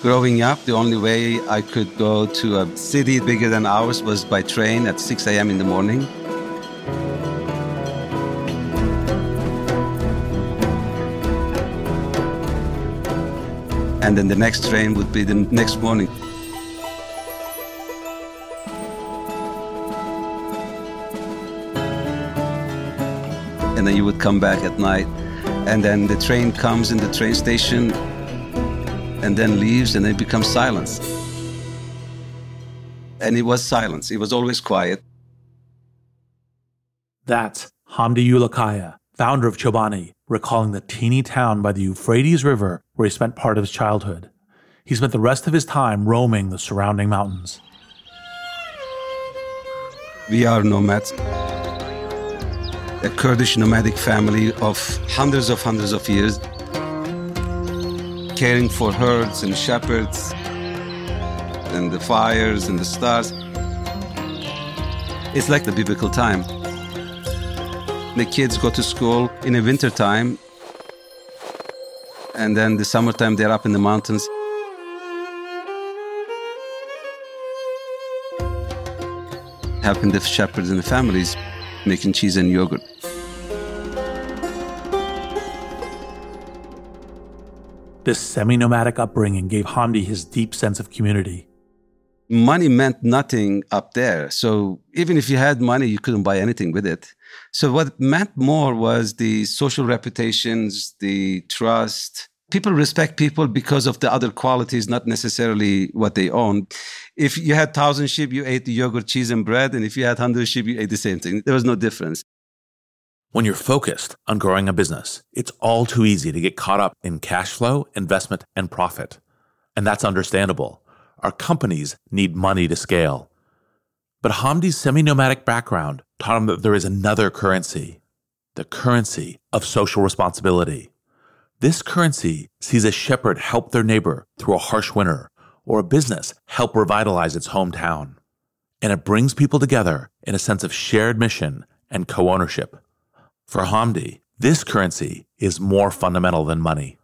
Growing up, the only way I could go to a city bigger than ours was by train at 6 a.m. in the morning. And then the next train would be the next morning. And then you would come back at night. And then the train comes in the train station and then leaves, and then it becomes silence. And it was silence, it was always quiet. That's Hamdi Ulukaya, founder of Chobani, recalling the teeny town by the Euphrates River where he spent part of his childhood. He spent the rest of his time roaming the surrounding mountains. We are nomads, a Kurdish nomadic family of hundreds of hundreds of years, caring for herds and shepherds and the fires and the stars. It's like the biblical time. The kids go to school in the winter time, and then the summertime they're up in the mountains. Helping the shepherds and the families making cheese and yogurt. This semi nomadic upbringing gave Hamdi his deep sense of community. Money meant nothing up there. So even if you had money, you couldn't buy anything with it. So what meant more was the social reputations, the trust. People respect people because of the other qualities, not necessarily what they own. If you had thousand sheep, you ate the yogurt, cheese, and bread. And if you had hundred sheep, you ate the same thing. There was no difference. When you're focused on growing a business, it's all too easy to get caught up in cash flow, investment, and profit. And that's understandable. Our companies need money to scale. But Hamdi's semi nomadic background taught him that there is another currency the currency of social responsibility. This currency sees a shepherd help their neighbor through a harsh winter, or a business help revitalize its hometown. And it brings people together in a sense of shared mission and co ownership. For Hamdi, this currency is more fundamental than money.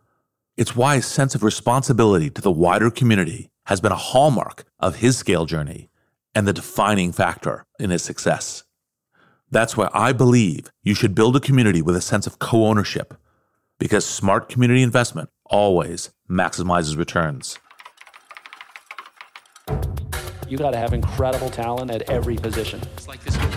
It's why a sense of responsibility to the wider community has been a hallmark of his scale journey and the defining factor in his success. That's why I believe you should build a community with a sense of co ownership, because smart community investment always maximizes returns. You got to have incredible talent at every position. It's like this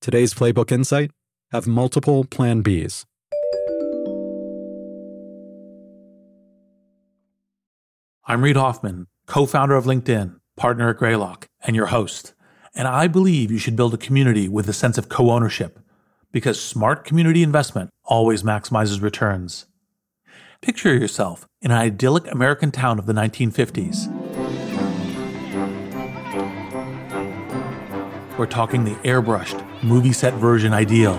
Today's Playbook Insight have multiple Plan Bs. I'm Reid Hoffman, co founder of LinkedIn, partner at Greylock, and your host. And I believe you should build a community with a sense of co ownership because smart community investment always maximizes returns. Picture yourself in an idyllic American town of the 1950s. We're talking the airbrushed, movie set version ideal.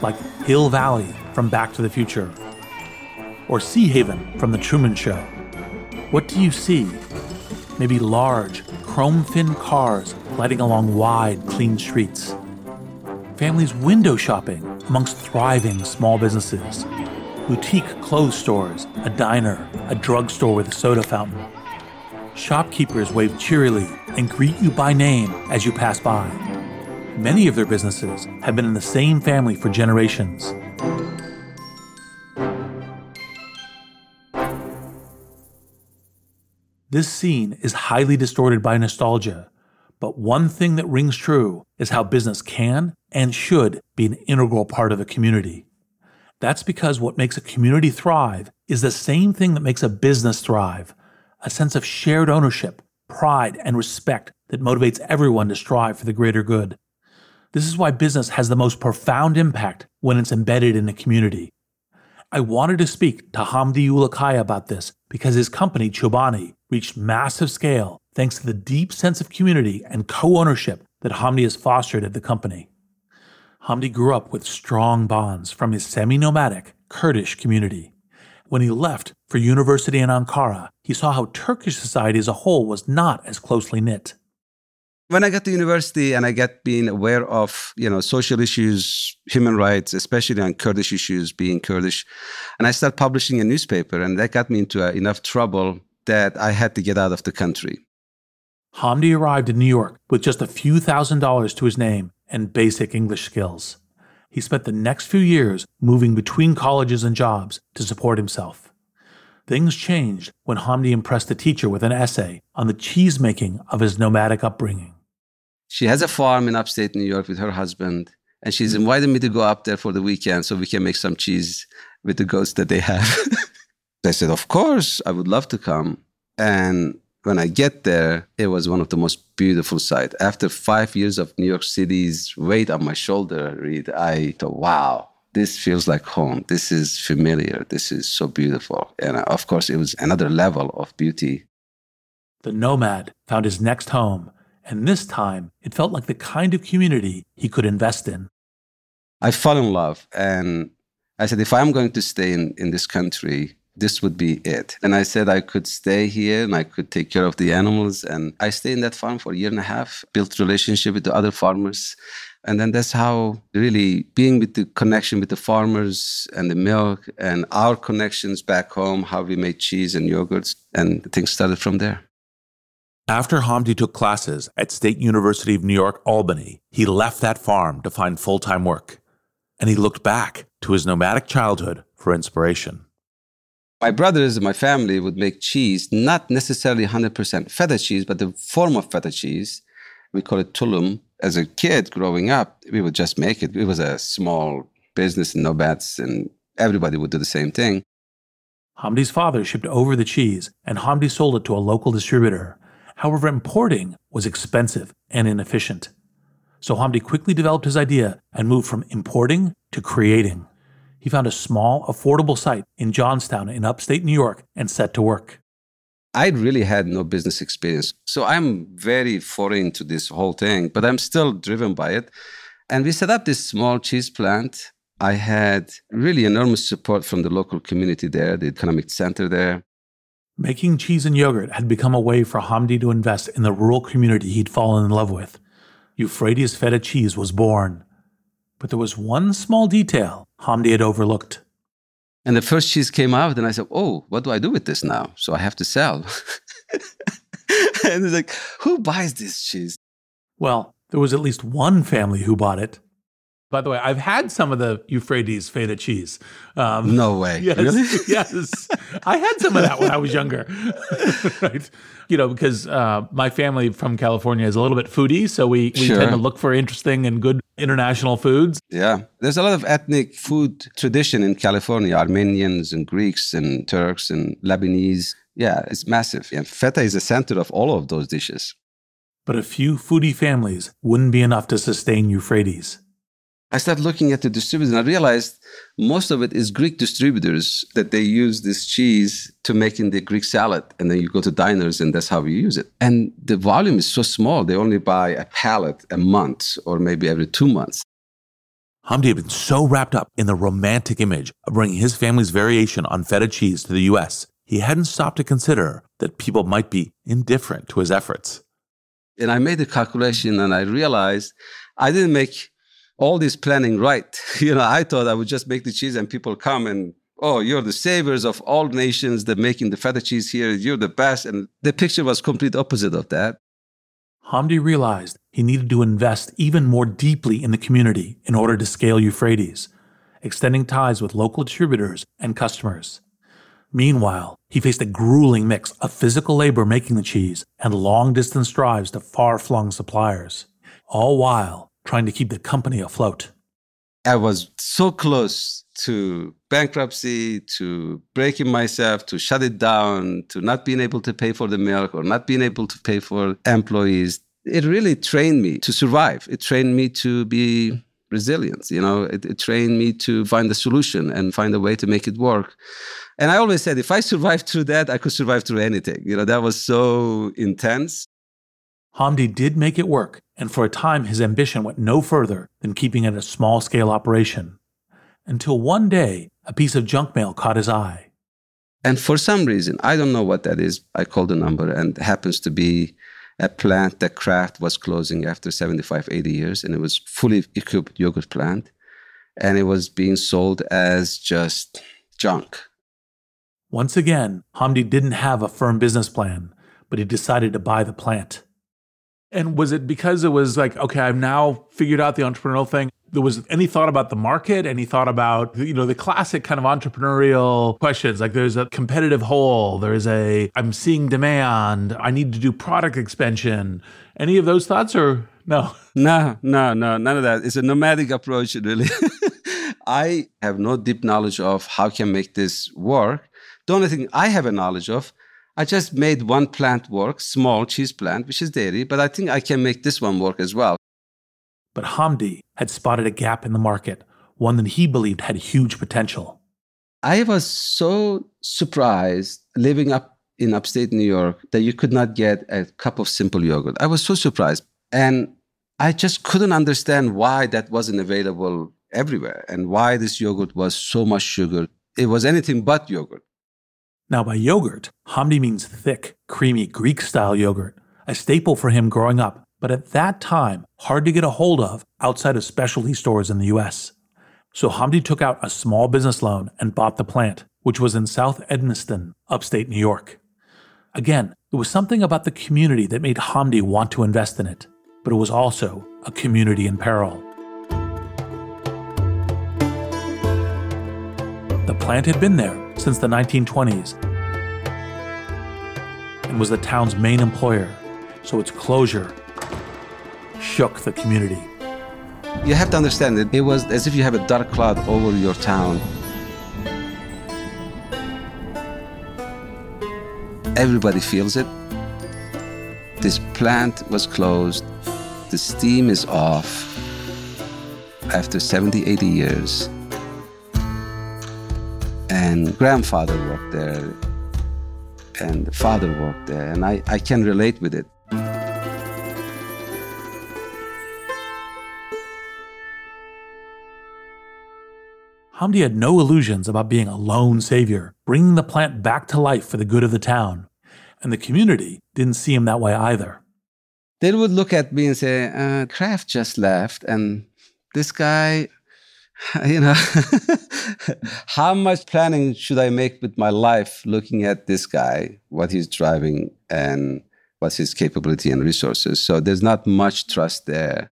Like Hill Valley from Back to the Future, or Sea Haven from The Truman Show. What do you see? Maybe large, chrome fin cars gliding along wide, clean streets. Families window shopping amongst thriving small businesses. Boutique clothes stores, a diner, a drugstore with a soda fountain. Shopkeepers wave cheerily and greet you by name as you pass by. Many of their businesses have been in the same family for generations. This scene is highly distorted by nostalgia, but one thing that rings true is how business can and should be an integral part of a community. That's because what makes a community thrive is the same thing that makes a business thrive a sense of shared ownership, pride, and respect that motivates everyone to strive for the greater good. This is why business has the most profound impact when it's embedded in a community. I wanted to speak to Hamdi Ulukaya about this because his company, Chobani, reached massive scale thanks to the deep sense of community and co ownership that Hamdi has fostered at the company. Hamdi grew up with strong bonds from his semi nomadic Kurdish community. When he left for university in Ankara, he saw how Turkish society as a whole was not as closely knit. When I got to university and I got being aware of, you know, social issues, human rights, especially on Kurdish issues, being Kurdish, and I started publishing a newspaper, and that got me into uh, enough trouble that I had to get out of the country. Hamdi arrived in New York with just a few thousand dollars to his name and basic English skills. He spent the next few years moving between colleges and jobs to support himself. Things changed when Hamdi impressed a teacher with an essay on the cheesemaking of his nomadic upbringing. She has a farm in upstate New York with her husband, and she's mm-hmm. invited me to go up there for the weekend so we can make some cheese with the goats that they have. I said, Of course, I would love to come. And when I get there, it was one of the most beautiful sights. After five years of New York City's weight on my shoulder, Reid, I thought, wow, this feels like home. This is familiar. This is so beautiful. And uh, of course, it was another level of beauty. The nomad found his next home, and this time it felt like the kind of community he could invest in. I fell in love, and I said, if I'm going to stay in, in this country, this would be it. And I said I could stay here and I could take care of the animals. And I stayed in that farm for a year and a half, built relationship with the other farmers. And then that's how really being with the connection with the farmers and the milk and our connections back home, how we made cheese and yogurts, and things started from there. After Hamdi took classes at State University of New York, Albany, he left that farm to find full time work. And he looked back to his nomadic childhood for inspiration my brothers and my family would make cheese, not necessarily 100% feta cheese, but the form of feta cheese. We call it tulum. As a kid growing up, we would just make it. It was a small business and no bets, and everybody would do the same thing. Hamdi's father shipped over the cheese, and Hamdi sold it to a local distributor. However, importing was expensive and inefficient. So Hamdi quickly developed his idea and moved from importing to creating he found a small, affordable site in Johnstown in upstate New York and set to work. I really had no business experience. So I'm very foreign to this whole thing, but I'm still driven by it. And we set up this small cheese plant. I had really enormous support from the local community there, the economic center there. Making cheese and yogurt had become a way for Hamdi to invest in the rural community he'd fallen in love with. Euphrates Feta Cheese was born. But there was one small detail Hamdi had overlooked. And the first cheese came out, and I said, Oh, what do I do with this now? So I have to sell. and he's like, Who buys this cheese? Well, there was at least one family who bought it. By the way, I've had some of the Euphrates feta cheese. Um, no way. Yes, really? yes. I had some of that when I was younger. right. You know, because uh, my family from California is a little bit foodie, so we, we sure. tend to look for interesting and good international foods. Yeah. There's a lot of ethnic food tradition in California Armenians and Greeks and Turks and Lebanese. yeah, it's massive. And feta is the center of all of those dishes. But a few foodie families wouldn't be enough to sustain Euphrates. I started looking at the distributors and I realized most of it is Greek distributors that they use this cheese to make in the Greek salad. And then you go to diners and that's how you use it. And the volume is so small, they only buy a pallet a month or maybe every two months. Hamdi had been so wrapped up in the romantic image of bringing his family's variation on feta cheese to the US, he hadn't stopped to consider that people might be indifferent to his efforts. And I made the calculation and I realized I didn't make all this planning right. You know, I thought I would just make the cheese and people come and, oh, you're the saviors of all nations. They're making the feta cheese here. You're the best. And the picture was complete opposite of that. Hamdi realized he needed to invest even more deeply in the community in order to scale Euphrates, extending ties with local distributors and customers. Meanwhile, he faced a grueling mix of physical labor making the cheese and long distance drives to far flung suppliers, all while trying to keep the company afloat. I was so close to bankruptcy, to breaking myself, to shut it down, to not being able to pay for the milk or not being able to pay for employees. It really trained me to survive. It trained me to be resilient. You know, it, it trained me to find a solution and find a way to make it work. And I always said, if I survived through that, I could survive through anything. You know, that was so intense. Hamdi did make it work, and for a time his ambition went no further than keeping it a small scale operation. Until one day, a piece of junk mail caught his eye. And for some reason, I don't know what that is, I called the number, and it happens to be a plant that Kraft was closing after 75, 80 years, and it was fully equipped yogurt plant, and it was being sold as just junk. Once again, Hamdi didn't have a firm business plan, but he decided to buy the plant. And was it because it was like, okay, I've now figured out the entrepreneurial thing? There was any thought about the market? Any thought about, you know, the classic kind of entrepreneurial questions? Like there's a competitive hole, there's a, I'm seeing demand, I need to do product expansion. Any of those thoughts or no? No, no, no, none of that. It's a nomadic approach, really. I have no deep knowledge of how can make this work. The only thing I have a knowledge of, I just made one plant work, small cheese plant, which is dairy, but I think I can make this one work as well. But Hamdi had spotted a gap in the market, one that he believed had huge potential. I was so surprised living up in upstate New York that you could not get a cup of simple yogurt. I was so surprised. And I just couldn't understand why that wasn't available everywhere and why this yogurt was so much sugar. It was anything but yogurt. Now, by yogurt, Hamdi means thick, creamy Greek style yogurt, a staple for him growing up, but at that time, hard to get a hold of outside of specialty stores in the US. So Hamdi took out a small business loan and bought the plant, which was in South Edmeston, upstate New York. Again, it was something about the community that made Hamdi want to invest in it, but it was also a community in peril. The plant had been there since the 1920s and was the town's main employer, so its closure shook the community. You have to understand that it was as if you have a dark cloud over your town. Everybody feels it. This plant was closed. The steam is off after 70, 80 years and grandfather worked there and father worked there and I, I can relate with it Hamdi had no illusions about being a lone savior, bringing the plant back to life for the good of the town. And the community didn't see him that way either. They would look at me and say, uh, Kraft just left, and this guy, you know, how much planning should I make with my life looking at this guy, what he's driving, and what's his capability and resources? So there's not much trust there.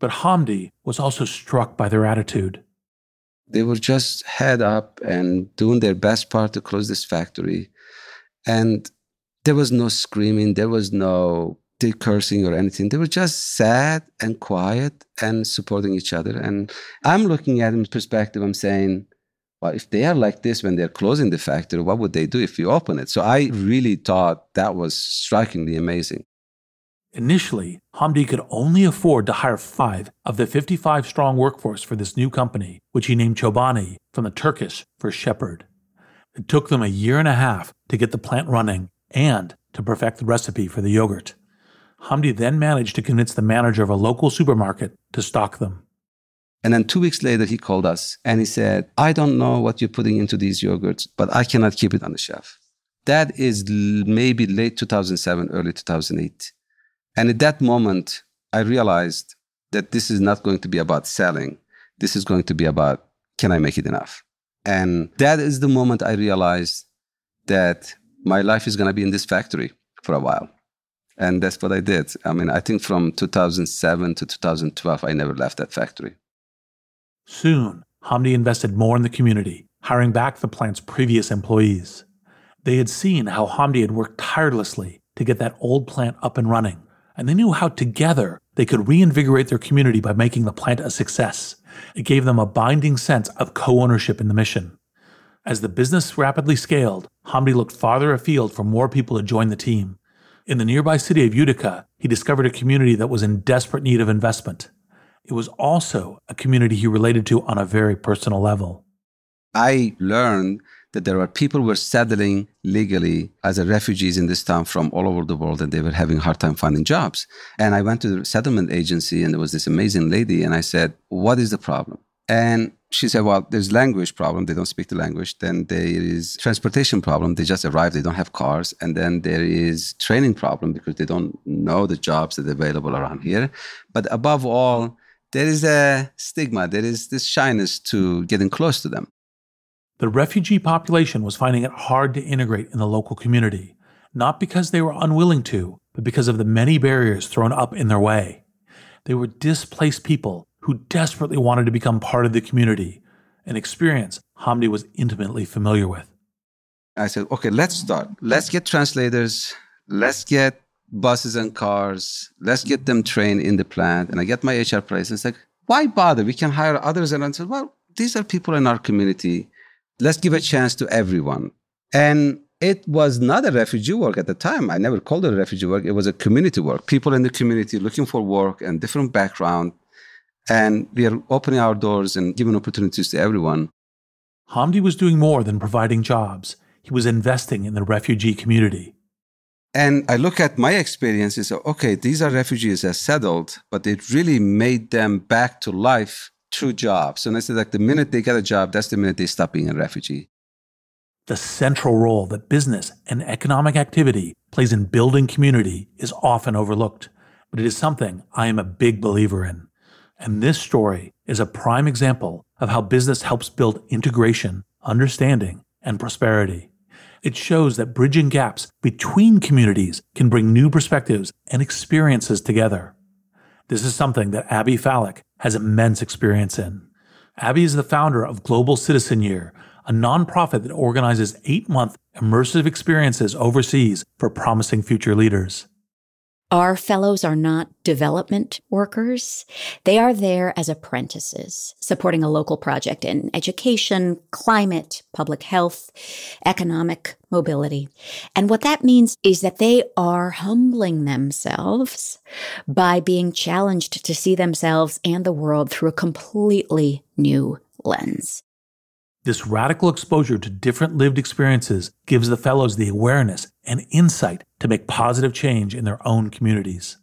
But Hamdi was also struck by their attitude. They were just head up and doing their best part to close this factory. And there was no screaming, there was no cursing or anything. They were just sad and quiet and supporting each other. And I'm looking at it in perspective, I'm saying, well, if they are like this when they're closing the factory, what would they do if you open it? So I really thought that was strikingly amazing. Initially, Hamdi could only afford to hire five of the 55 strong workforce for this new company, which he named Chobani from the Turkish for shepherd. It took them a year and a half to get the plant running and to perfect the recipe for the yogurt. Hamdi then managed to convince the manager of a local supermarket to stock them. And then two weeks later, he called us and he said, I don't know what you're putting into these yogurts, but I cannot keep it on the shelf. That is maybe late 2007, early 2008. And at that moment, I realized that this is not going to be about selling. This is going to be about can I make it enough? And that is the moment I realized that my life is going to be in this factory for a while. And that's what I did. I mean, I think from 2007 to 2012, I never left that factory. Soon, Hamdi invested more in the community, hiring back the plant's previous employees. They had seen how Hamdi had worked tirelessly to get that old plant up and running, and they knew how together they could reinvigorate their community by making the plant a success. It gave them a binding sense of co ownership in the mission. As the business rapidly scaled, Hamdi looked farther afield for more people to join the team. In the nearby city of Utica, he discovered a community that was in desperate need of investment. It was also a community he related to on a very personal level. I learned that there were people who were settling legally as refugees in this town from all over the world and they were having a hard time finding jobs. And I went to the settlement agency and there was this amazing lady and I said, What is the problem? And she said, Well, there's language problem. They don't speak the language. Then there is transportation problem. They just arrived. They don't have cars. And then there is training problem because they don't know the jobs that are available around here. But above all, there is a stigma. There is this shyness to getting close to them. The refugee population was finding it hard to integrate in the local community, not because they were unwilling to, but because of the many barriers thrown up in their way. They were displaced people who desperately wanted to become part of the community, an experience Hamdi was intimately familiar with. I said, okay, let's start. Let's get translators. Let's get buses and cars. Let's get them trained in the plant. And I get my HR place. And it's like, why bother? We can hire others. And I said, well, these are people in our community. Let's give a chance to everyone. And it was not a refugee work at the time. I never called it a refugee work. It was a community work. People in the community looking for work and different background and we are opening our doors and giving opportunities to everyone. Hamdi was doing more than providing jobs. He was investing in the refugee community. And I look at my experiences, okay, these are refugees that settled, but it really made them back to life through jobs. And I said, like, the minute they get a job, that's the minute they stop being a refugee. The central role that business and economic activity plays in building community is often overlooked, but it is something I am a big believer in. And this story is a prime example of how business helps build integration, understanding, and prosperity. It shows that bridging gaps between communities can bring new perspectives and experiences together. This is something that Abby Falik has immense experience in. Abby is the founder of Global Citizen Year, a nonprofit that organizes eight month immersive experiences overseas for promising future leaders. Our fellows are not development workers. They are there as apprentices, supporting a local project in education, climate, public health, economic mobility. And what that means is that they are humbling themselves by being challenged to see themselves and the world through a completely new lens. This radical exposure to different lived experiences gives the fellows the awareness and insight to make positive change in their own communities.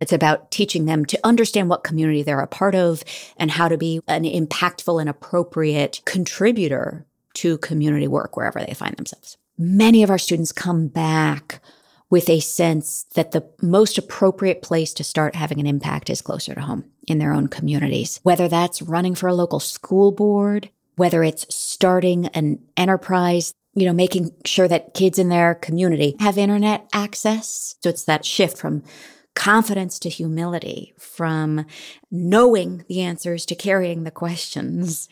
It's about teaching them to understand what community they're a part of and how to be an impactful and appropriate contributor to community work wherever they find themselves. Many of our students come back with a sense that the most appropriate place to start having an impact is closer to home in their own communities, whether that's running for a local school board, whether it's starting an enterprise, you know, making sure that kids in their community have internet access. So it's that shift from confidence to humility, from knowing the answers to carrying the questions,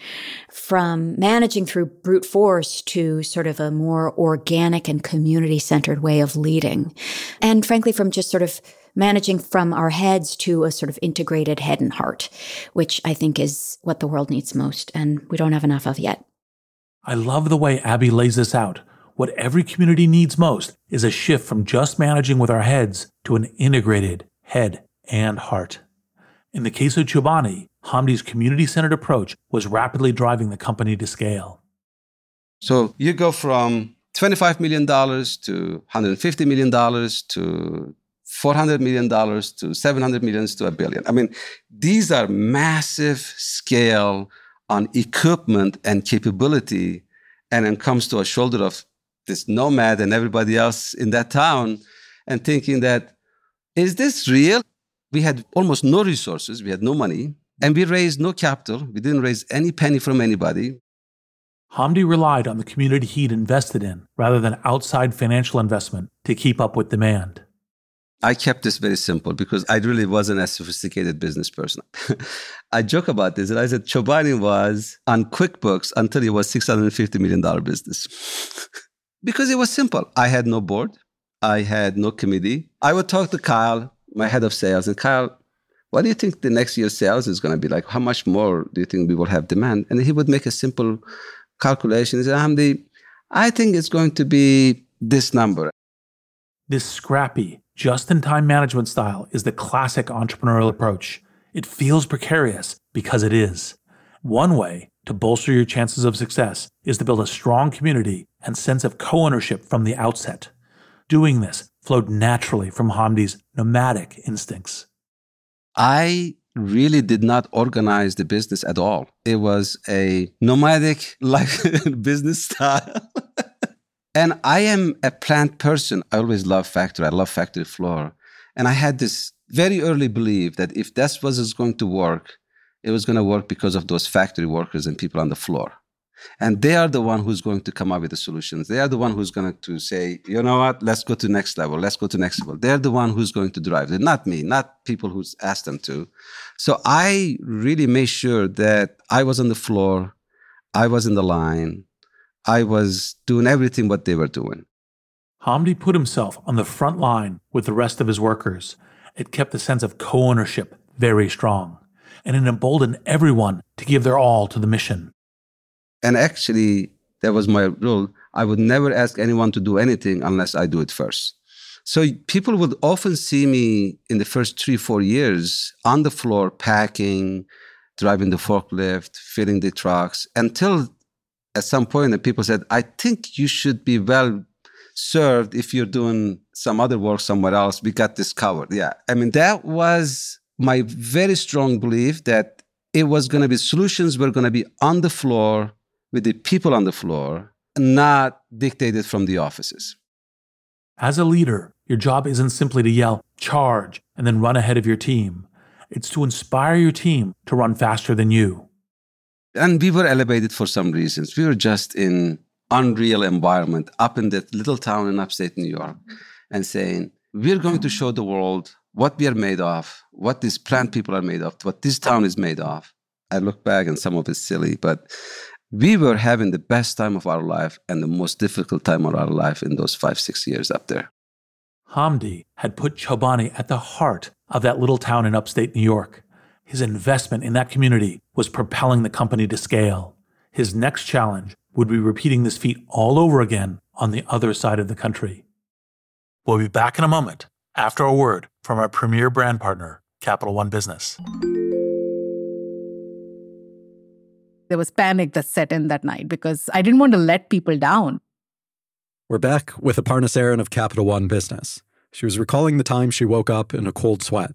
from managing through brute force to sort of a more organic and community centered way of leading. And frankly, from just sort of managing from our heads to a sort of integrated head and heart, which I think is what the world needs most, and we don't have enough of yet. I love the way Abby lays this out. What every community needs most is a shift from just managing with our heads to an integrated head and heart. In the case of Chobani, Hamdi's community centered approach was rapidly driving the company to scale. So you go from $25 million to $150 million to $400 million to 700 million to a billion. I mean, these are massive scale on equipment and capability. And then comes to a shoulder of this nomad and everybody else in that town and thinking that, is this real? We had almost no resources, we had no money, and we raised no capital. We didn't raise any penny from anybody. Hamdi relied on the community he'd invested in rather than outside financial investment to keep up with demand. I kept this very simple because I really wasn't a sophisticated business person. I joke about this and I said Chobani was on QuickBooks until it was $650 million business. because it was simple. I had no board. I had no committee. I would talk to Kyle, my head of sales, and Kyle, what do you think the next year's sales is going to be like? How much more do you think we will have demand? And he would make a simple calculation. He said, Hamdi, I think it's going to be this number. This scrappy, just in time management style is the classic entrepreneurial approach. It feels precarious because it is. One way to bolster your chances of success is to build a strong community and sense of co ownership from the outset. Doing this flowed naturally from Hamdi's nomadic instincts. I really did not organize the business at all. It was a nomadic life business style. and I am a plant person. I always love factory. I love factory floor. And I had this very early belief that if this was going to work, it was going to work because of those factory workers and people on the floor. And they are the one who's going to come up with the solutions. They are the one who's going to say you know what? Let's go to next level. Let's go to next level. They're the one who's going to drive. It not me not people who's asked them to. So i really made sure that i was on the floor. I was in the line i was doing everything what they were doing hamdi put himself on the front line with the rest of his workers it kept the sense of co-ownership very strong and it emboldened everyone to give their all to the mission and actually, that was my rule. I would never ask anyone to do anything unless I do it first. So people would often see me in the first three, four years on the floor, packing, driving the forklift, filling the trucks, until at some point, the people said, I think you should be well served if you're doing some other work somewhere else. We got this covered. Yeah. I mean, that was my very strong belief that it was going to be solutions were going to be on the floor with the people on the floor, not dictated from the offices. As a leader, your job isn't simply to yell, charge, and then run ahead of your team. It's to inspire your team to run faster than you. And we were elevated for some reasons. We were just in unreal environment up in that little town in upstate New York mm-hmm. and saying, we're going to show the world what we are made of, what these plant people are made of, what this town is made of. I look back and some of it's silly, but we were having the best time of our life and the most difficult time of our life in those five, six years up there. Hamdi had put Chobani at the heart of that little town in upstate New York. His investment in that community was propelling the company to scale. His next challenge would be repeating this feat all over again on the other side of the country. We'll be back in a moment after a word from our premier brand partner, Capital One Business. there was panic that set in that night because I didn't want to let people down. We're back with Aparna Saran of Capital One Business. She was recalling the time she woke up in a cold sweat,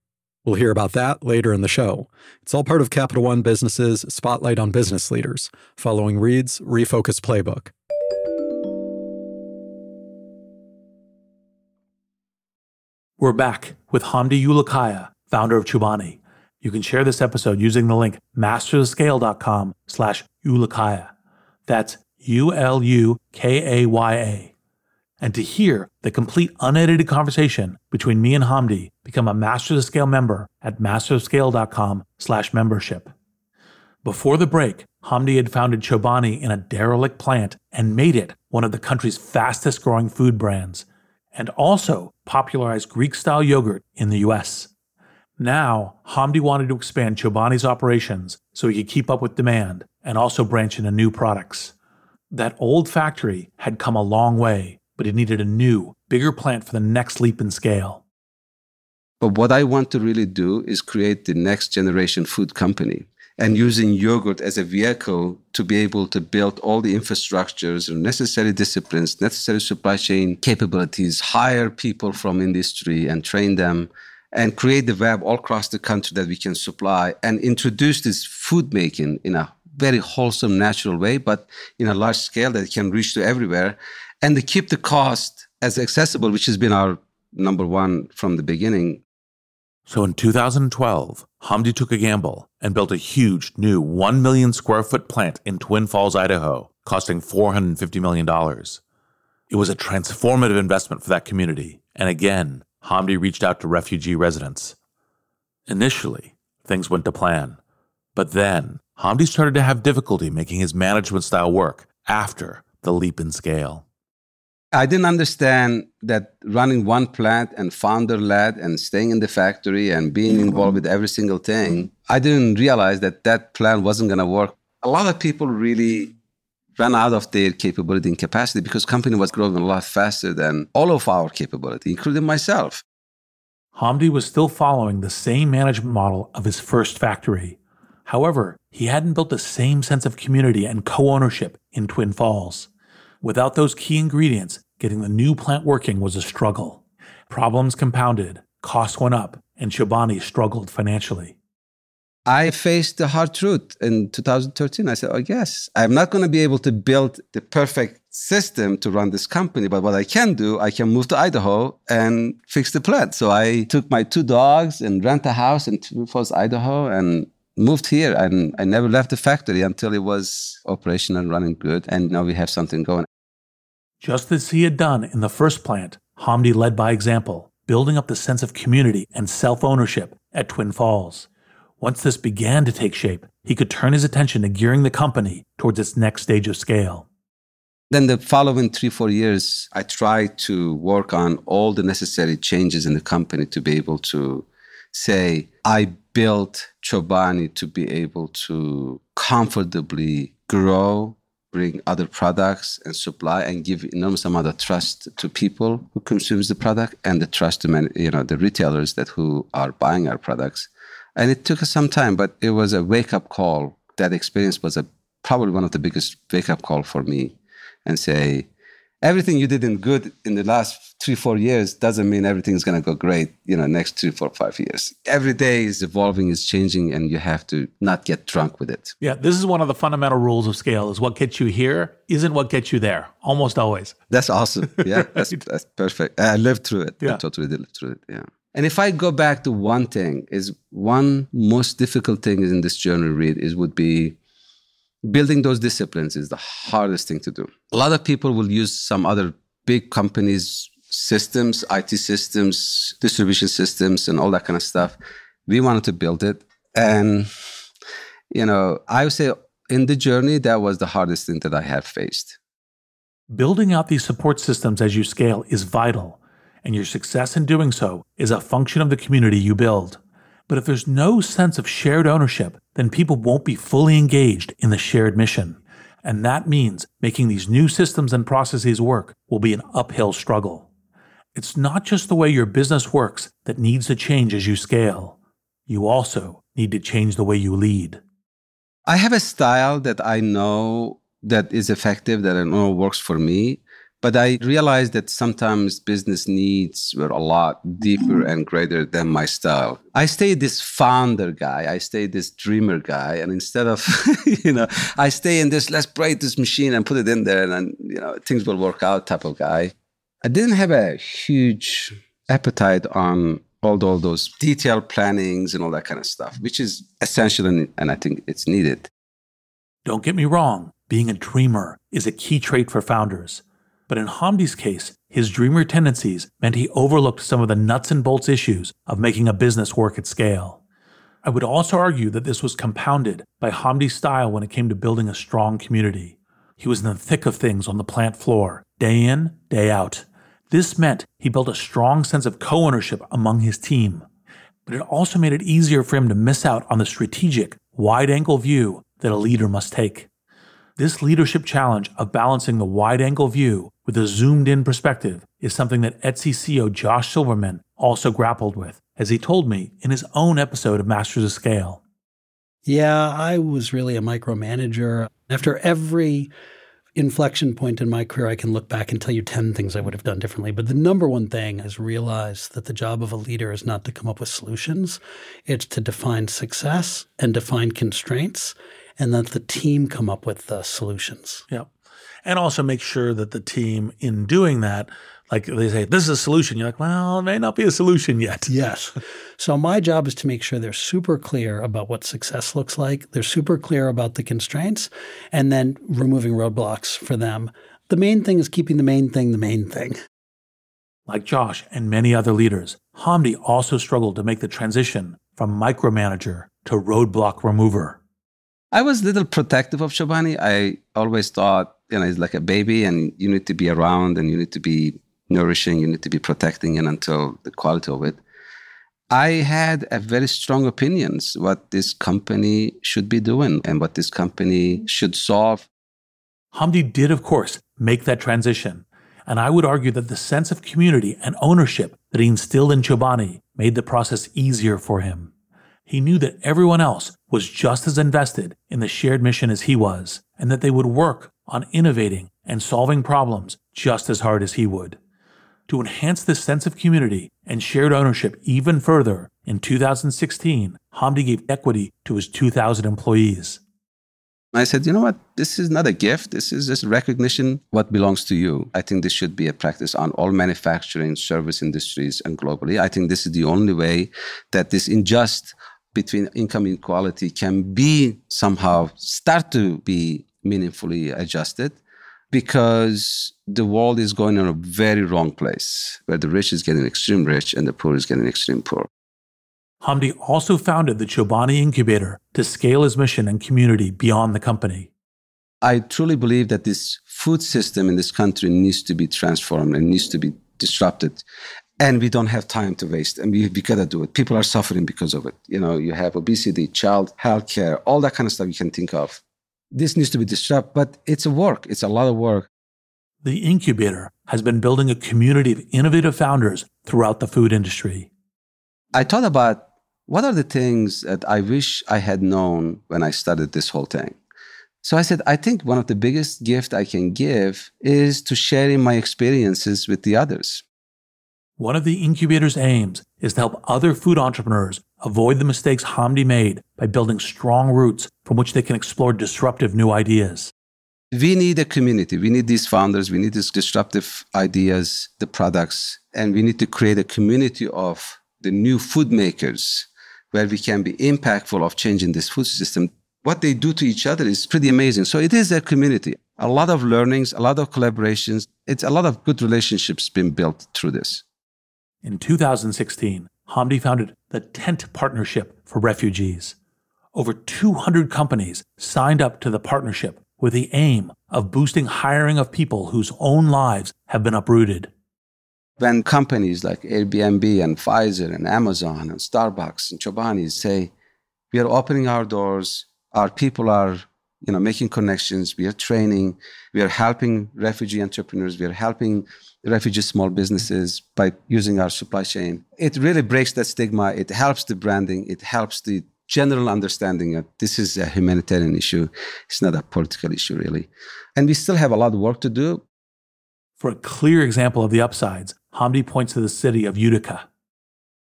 We'll hear about that later in the show. It's all part of Capital One Business's Spotlight on Business Leaders, following Reid's Refocus Playbook. We're back with Hamdi Ulukaya, founder of Chobani. You can share this episode using the link masterscale.com slash Ulukaya. That's U-L-U-K-A-Y-A. And to hear the complete unedited conversation between me and Hamdi, become a Masters of Scale member at masterscale.com slash membership. Before the break, Hamdi had founded Chobani in a derelict plant and made it one of the country's fastest growing food brands, and also popularized Greek style yogurt in the US. Now, Hamdi wanted to expand Chobani's operations so he could keep up with demand and also branch into new products. That old factory had come a long way, but it needed a new, bigger plant for the next leap in scale. But what I want to really do is create the next generation food company and using yogurt as a vehicle to be able to build all the infrastructures and necessary disciplines, necessary supply chain capabilities, hire people from industry and train them and create the web all across the country that we can supply and introduce this food making in a very wholesome, natural way, but in a large scale that can reach to everywhere and to keep the cost as accessible, which has been our number one from the beginning. So in 2012, Hamdi took a gamble and built a huge new 1 million square foot plant in Twin Falls, Idaho, costing $450 million. It was a transformative investment for that community. And again, Hamdi reached out to refugee residents. Initially, things went to plan. But then, Hamdi started to have difficulty making his management style work after the leap in scale. I didn't understand that running one plant and founder led and staying in the factory and being involved with every single thing, I didn't realize that that plan wasn't going to work. A lot of people really ran out of their capability and capacity because company was growing a lot faster than all of our capability, including myself. Hamdi was still following the same management model of his first factory. However, he hadn't built the same sense of community and co-ownership in Twin Falls. Without those key ingredients, getting the new plant working was a struggle. Problems compounded, costs went up, and Chobani struggled financially. I faced the hard truth in 2013. I said, Oh, yes, I'm not going to be able to build the perfect system to run this company, but what I can do, I can move to Idaho and fix the plant. So I took my two dogs and rent a house in Twin Falls, Idaho, and moved here. And I never left the factory until it was operational and running good. And now we have something going. Just as he had done in the first plant, Hamdi led by example, building up the sense of community and self ownership at Twin Falls. Once this began to take shape, he could turn his attention to gearing the company towards its next stage of scale. Then the following three, four years, I tried to work on all the necessary changes in the company to be able to say, I built Chobani to be able to comfortably grow bring other products and supply and give enormous amount of trust to people who consumes the product and the trust to many, you know the retailers that who are buying our products. And it took us some time but it was a wake up call. That experience was a probably one of the biggest wake up call for me and say everything you did in good in the last three four years doesn't mean everything's going to go great you know next three four five years. Every day is evolving is changing and you have to not get drunk with it. Yeah this is one of the fundamental rules of scale is what gets you here isn't what gets you there almost always. That's awesome. Yeah that's, that's perfect. I lived through it. Yeah. i totally did live through it yeah. And if i go back to one thing is one most difficult thing in this journey Reid is would be building those disciplines is the hardest thing to do. A lot of people will use some other big companies' systems, IT systems, distribution systems, and all that kind of stuff. We wanted to build it. And, you know, I would say in the journey, that was the hardest thing that I have faced. Building out these support systems as you scale is vital, and your success in doing so is a function of the community you build. But if there's no sense of shared ownership, then people won't be fully engaged in the shared mission. And that means making these new systems and processes work will be an uphill struggle. It's not just the way your business works that needs to change as you scale. You also need to change the way you lead. I have a style that I know that is effective, that I know works for me. But I realized that sometimes business needs were a lot deeper mm-hmm. and greater than my style. I stay this founder guy. I stay this dreamer guy. And instead of, you know, I stay in this, let's break this machine and put it in there and then, you know, things will work out type of guy. I didn't have a huge appetite on all, all those detailed plannings and all that kind of stuff, which is essential and, and I think it's needed. Don't get me wrong, being a dreamer is a key trait for founders. But in Hamdi's case, his dreamer tendencies meant he overlooked some of the nuts and bolts issues of making a business work at scale. I would also argue that this was compounded by Hamdi's style when it came to building a strong community. He was in the thick of things on the plant floor, day in, day out. This meant he built a strong sense of co ownership among his team. But it also made it easier for him to miss out on the strategic, wide angle view that a leader must take. This leadership challenge of balancing the wide angle view with a zoomed in perspective is something that Etsy CEO Josh Silverman also grappled with, as he told me in his own episode of Masters of Scale. Yeah, I was really a micromanager. After every inflection point in my career, I can look back and tell you 10 things I would have done differently. But the number one thing is realize that the job of a leader is not to come up with solutions, it's to define success and define constraints, and let the team come up with the solutions. Yeah and also make sure that the team in doing that like they say this is a solution. You're like well it may not be a solution yet. Yes. So my job is to make sure they're super clear about what success looks like. They're super clear about the constraints and then removing roadblocks for them. The main thing is keeping the main thing the main thing. Like josh and many other leaders hamdi also struggled to make the transition from micromanager to roadblock remover I was a little protective of Chobani. I always thought you know, it's like a baby and you need to be around and you need to be nourishing, you need to be protecting it until the quality of it. I had a very strong opinions what this company should be doing and what this company should solve. Hamdi did, of course, make that transition. And I would argue that the sense of community and ownership that he instilled in Chobani made the process easier for him. He knew that everyone else was just as invested in the shared mission as he was, and that they would work on innovating and solving problems just as hard as he would. To enhance this sense of community and shared ownership even further, in 2016, Hamdi gave equity to his 2,000 employees. I said, you know what? This is not a gift. This is just recognition what belongs to you. I think this should be a practice on all manufacturing, service industries, and globally. I think this is the only way that this unjust between income inequality can be somehow start to be meaningfully adjusted because the world is going in a very wrong place where the rich is getting extreme rich and the poor is getting extreme poor. Hamdi also founded the Chobani Incubator to scale his mission and community beyond the company. I truly believe that this food system in this country needs to be transformed and needs to be disrupted. And we don't have time to waste, and we, we gotta do it. People are suffering because of it. You know, you have obesity, child health care, all that kind of stuff you can think of this needs to be disrupted, but it's a work. It's a lot of work. The incubator has been building a community of innovative founders throughout the food industry. I thought about what are the things that I wish I had known when I started this whole thing. So I said, I think one of the biggest gift I can give is to sharing my experiences with the others. One of the incubator's aims is to help other food entrepreneurs avoid the mistakes Hamdi made by building strong roots from which they can explore disruptive new ideas. We need a community. We need these founders. We need these disruptive ideas, the products, and we need to create a community of the new food makers where we can be impactful of changing this food system. What they do to each other is pretty amazing. So it is a community. A lot of learnings, a lot of collaborations. It's a lot of good relationships being built through this. In 2016, Hamdi founded the Tent Partnership for Refugees. Over 200 companies signed up to the partnership with the aim of boosting hiring of people whose own lives have been uprooted. When companies like Airbnb and Pfizer and Amazon and Starbucks and Chobani say, we are opening our doors, our people are you know, making connections, we are training, we are helping refugee entrepreneurs, we are helping refugee small businesses by using our supply chain. It really breaks that stigma. It helps the branding. It helps the general understanding that this is a humanitarian issue. It's not a political issue, really. And we still have a lot of work to do. For a clear example of the upsides, Hamdi points to the city of Utica.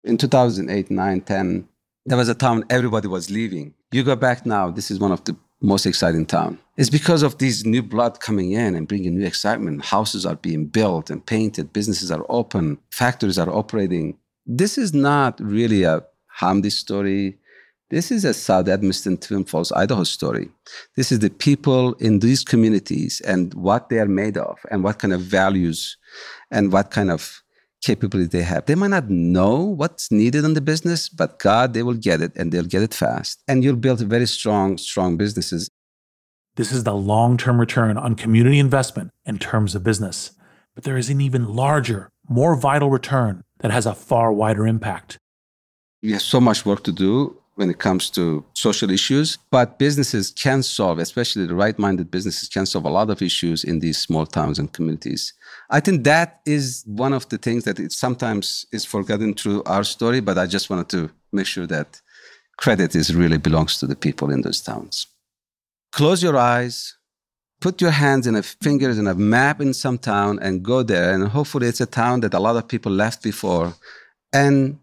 In 2008, 9, 10, there was a town everybody was leaving. You go back now, this is one of the most exciting town. It's because of these new blood coming in and bringing new excitement. Houses are being built and painted, businesses are open, factories are operating. This is not really a Hamdi story. This is a South Edmeston, Twin Falls, Idaho story. This is the people in these communities and what they are made of and what kind of values and what kind of capability they have. They might not know what's needed in the business, but God, they will get it and they'll get it fast. And you'll build very strong, strong businesses. This is the long term return on community investment in terms of business. But there is an even larger, more vital return that has a far wider impact. We have so much work to do when it comes to social issues, but businesses can solve, especially the right minded businesses, can solve a lot of issues in these small towns and communities. I think that is one of the things that it sometimes is forgotten through our story, but I just wanted to make sure that credit is really belongs to the people in those towns. Close your eyes, put your hands and fingers in a map in some town and go there, and hopefully it's a town that a lot of people left before, and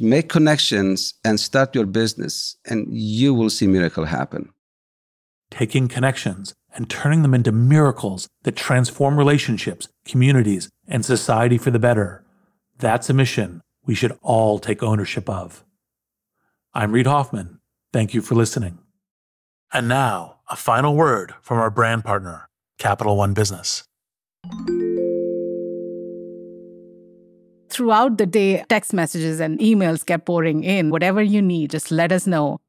make connections and start your business, and you will see miracle happen. Taking connections and turning them into miracles that transform relationships, communities, and society for the better. That's a mission we should all take ownership of. I'm Reid Hoffman. Thank you for listening. And now, a final word from our brand partner, Capital One Business. Throughout the day, text messages and emails kept pouring in. Whatever you need, just let us know.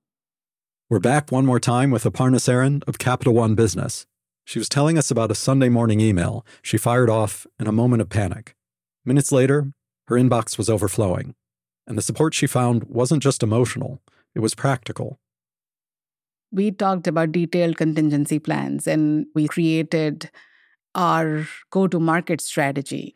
We're back one more time with Aparna Saran of Capital One Business. She was telling us about a Sunday morning email she fired off in a moment of panic. Minutes later, her inbox was overflowing, and the support she found wasn't just emotional, it was practical. We talked about detailed contingency plans and we created our go to market strategy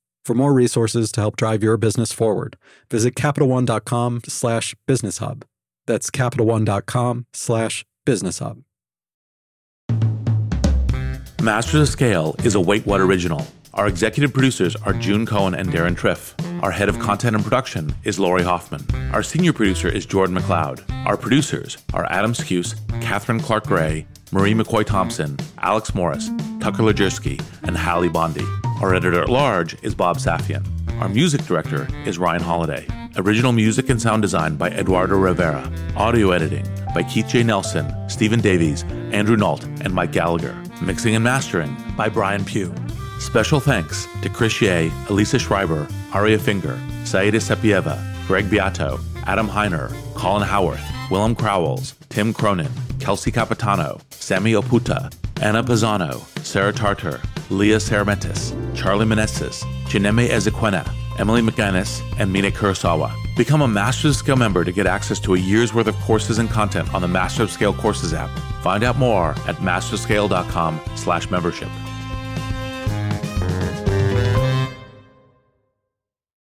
For more resources to help drive your business forward, visit CapitalOne.com slash business hub. That's CapitalOne.com slash business hub. Masters of Scale is a WaitWhat original. Our executive producers are June Cohen and Deron Triff. Our head of content and production is Lori Hoffman. Our senior producer is Jordan McLeod. Our producers are Adam Skuse, Catherine Clark Gray, Marie McCoy Thompson, Alex Morris, Tucker Legerski, and Hallie Bondi. Our editor at large is Bob Safian. Our music director is Ryan Holladay. Original music and sound design by Eduardo Rivera. Audio editing by Keith J. Nelson, Stephen Davies, Andrew Nault, and Mike Gallagher. Mixing and mastering by Brian Pugh. Special thanks to Chris Yeh, Elisa Schreiber, Aria Finger, Saida Sapieva, Greg Beato, Adam Heiner, Colin Howarth, Willem Crowells, Tim Cronin, Kelsey Capitano, Sammy Oputa, Anna Pisano, Sarah Tartar, Leah Ceramentis, Charlie Meneses, Chineme Ezequena, Emily McGinnis, and Mina Kurosawa. Become a Master of Scale member to get access to a year's worth of courses and content on the Master of Scale Courses app. Find out more at masterscale.com slash membership.